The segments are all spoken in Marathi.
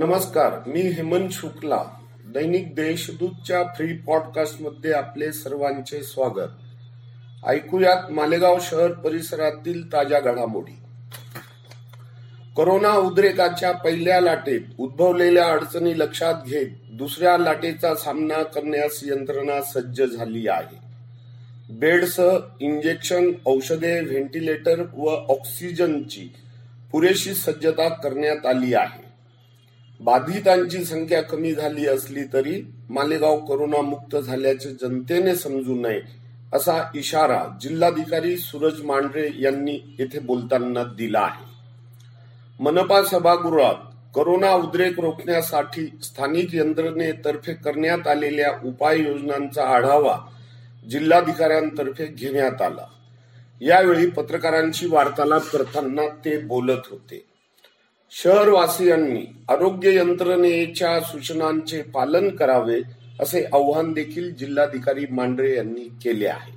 नमस्कार मी हेमंत शुक्ला. दैनिक देशदूतच्या फ्री पॉडकास्टमध्ये आपले सर्वांचे स्वागत. ऐकूयात मालेगाव शहर परिसरातील ताज्या घडामोडी. कोरोना उद्रेकाच्या पहिल्या लाटेत उद्भवलेल्या अडचणी लक्षात घेत दुसऱ्या लाटेचा सामना करण्यास यंत्रणा सज्ज झाली आहे. बेडसह इंजेक्शन औषधे व्हेंटिलेटर व ऑक्सिजनची पुरेशी सज्जता करण्यात आली आहे. बाधितांची संख्या कमी झाली असली तरी मालेगाव करोनामुक्त झाल्याचे जनतेने समजू नये असा इशारा जिल्हाधिकारी सूरज मांढरे यांनी येथे बोलताना दिला आहे. मनपा सभागृहात करोना उद्रेक रोखण्यासाठी स्थानिक यंत्रणेतर्फे करण्यात आलेल्या उपाययोजनांचा आढावा जिल्हाधिकाऱ्यांतर्फे घेण्यात आला. यावेळी पत्रकारांशी वार्तालाप करताना ते बोलत होते. शहरवासियांनी आरोग्य यंत्रणेच्या सूचनांचे पालन करावे असे आवाहन देखील जिल्हाधिकारी मांढरे यांनी केले आहे.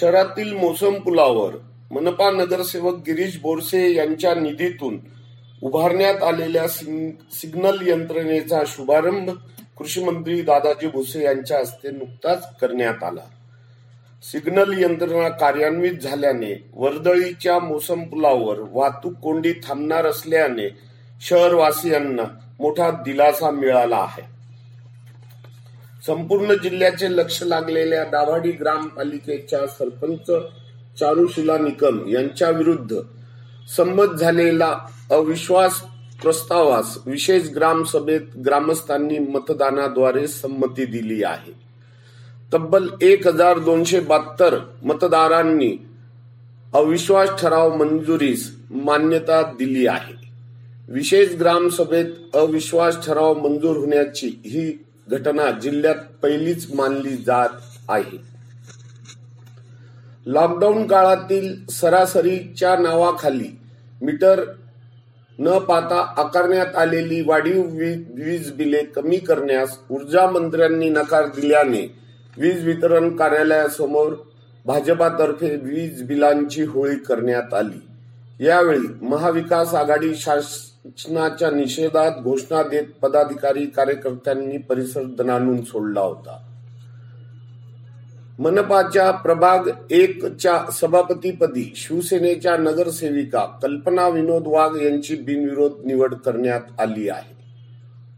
शहरातील मोसम पुलावर मनपा नगरसेवक गिरीश बोरसे यांच्या निधीतून उभारण्यात आलेल्या सिग्नल यंत्रणेचा शुभारंभ कृषी मंत्री दादाजी भुसे यांच्या हस्ते नुकताच करण्यात आला. सिग्नल यंत्रणा कार्यान्वित झाल्याने वर्दळीच्या मोसम पुलावर वाहतूक कोंडी थांबणार असल्याने शहरवासियांना मोठा दिलासा मिळाला आहे. संपूर्ण जिल्ह्याचे लक्ष लागलेल्या दाभाडी ग्रामपालिकेच्या सरपंच चारुशिला निकम यांच्या विरुद्ध संमत झालेला अविश्वास प्रस्तावास विशेष ग्रामसभेत ग्रामस्थांनी मतदानाद्वारे संमती दिली आहे. तब्बल एक हजार दोनशे बहात्तर मतदारांनी अविश्वास ठराव मंजुरीस मान्यता दिली आहे. विशेष ग्रामसभेत अविश्वास ठराव मंजूर होण्याची ही घटना जिल्ह्यात पहिलीच मानली जात आहे. लॉकडाऊन काळातील सरासरीच्या नावाखाली मीटर न पाहता आकारण्यात आलेली वाढीव वीज बिले कमी करण्यास ऊर्जा मंत्र्यांनी नकार दिल्याने वीज वितरण कार्यालयासमोर भाजपातर्फे वीज बिलांची होळी करण्यात आली. यावेळी महाविकास आघाडी शासनाच्या निषेधात घोषणा देत पदाधिकारी कार्यकर्त्यांनी परिसर दणानून सोडला होता. मनपाच्या प्रभाग एकच्या सभापतीपदी शिवसेनेच्या नगरसेविका कल्पना विनोद वाघ यांची बिनविरोध निवड करण्यात आली आहे.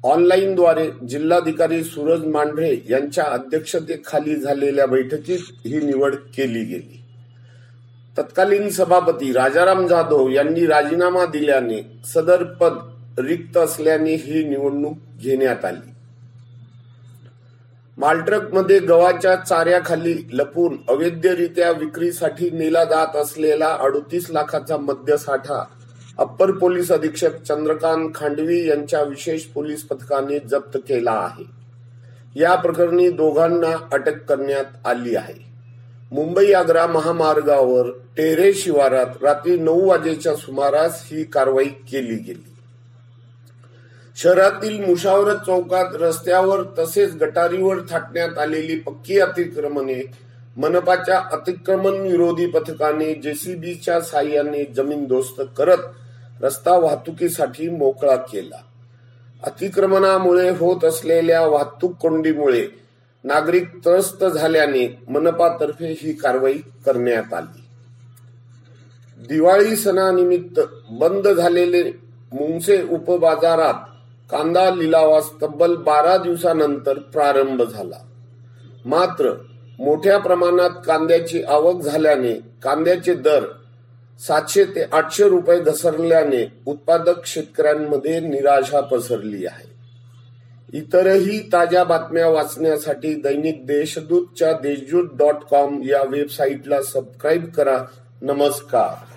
ऑनलाईनद्वारे जिल्हाधिकारी सूरज मांढरे यांच्या अध्यक्षतेखाली झालेल्या बैठकीत ही निवड केली गेली. तत्कालीन सभापती राजाराम जाधव यांनी राजीनामा दिल्याने सदर पद रिक्त असल्याने ही निवडणूक घेण्यात आली. मालट्रकमध्ये गव्हाच्या चाऱ्याखाली लपून अवैधरित्या विक्रीसाठी नेला जात असलेला अडतीस लाखाचा मद्यसाठा अप्पर पोलीस अधीक्षक चंद्रकांत खांडवी यांच्या विशेष पोलीस पथकाने जप्त केला आहे. या प्रकरणी दोघांना अटक करण्यात आली आहे. मुंबई आग्रा महामार्गावर टेरे शिवारात रात्री नऊ वाजेच्या सुमारास ही कारवाई केली गेली. शहरातील मुशावरत चौकात रस्त्यावर तसेच गटारीवर थाटण्यात आलेली पक्की अतिक्रमणे मनपाच्या अतिक्रमण विरोधी पथकाने जेसीबीच्या साह्याने जमीनदोस्त करत रस्ता वाहतुकीसाठी मोकळा केला. अतिक्रमणामुळे होत असलेल्या वाहतूक कोंडीमुळे नागरिक त्रस्त झाल्याने मनपातर्फे ही कारवाई करण्यात आली. दिवाळी सणानिमित्त बंद झालेले मुंगसे उपबाजारात कांदा लिलावास तब्बल बारा दिवसानंतर प्रारंभ झाला. मात्र मोठ्या प्रमाणात कांद्याची आवक झाल्याने कांद्याचे दर सातशे ते आठशे रुपये घसरल्याने उत्पादक शेतकऱ्यांमध्ये निराशा पसरली आहे. इतरही ताज्या बातम्या वाचण्यासाठी दैनिक देशदूतच्या देशदूत डॉट कॉम या वेबसाईटला सबस्क्राईब करा. नमस्कार.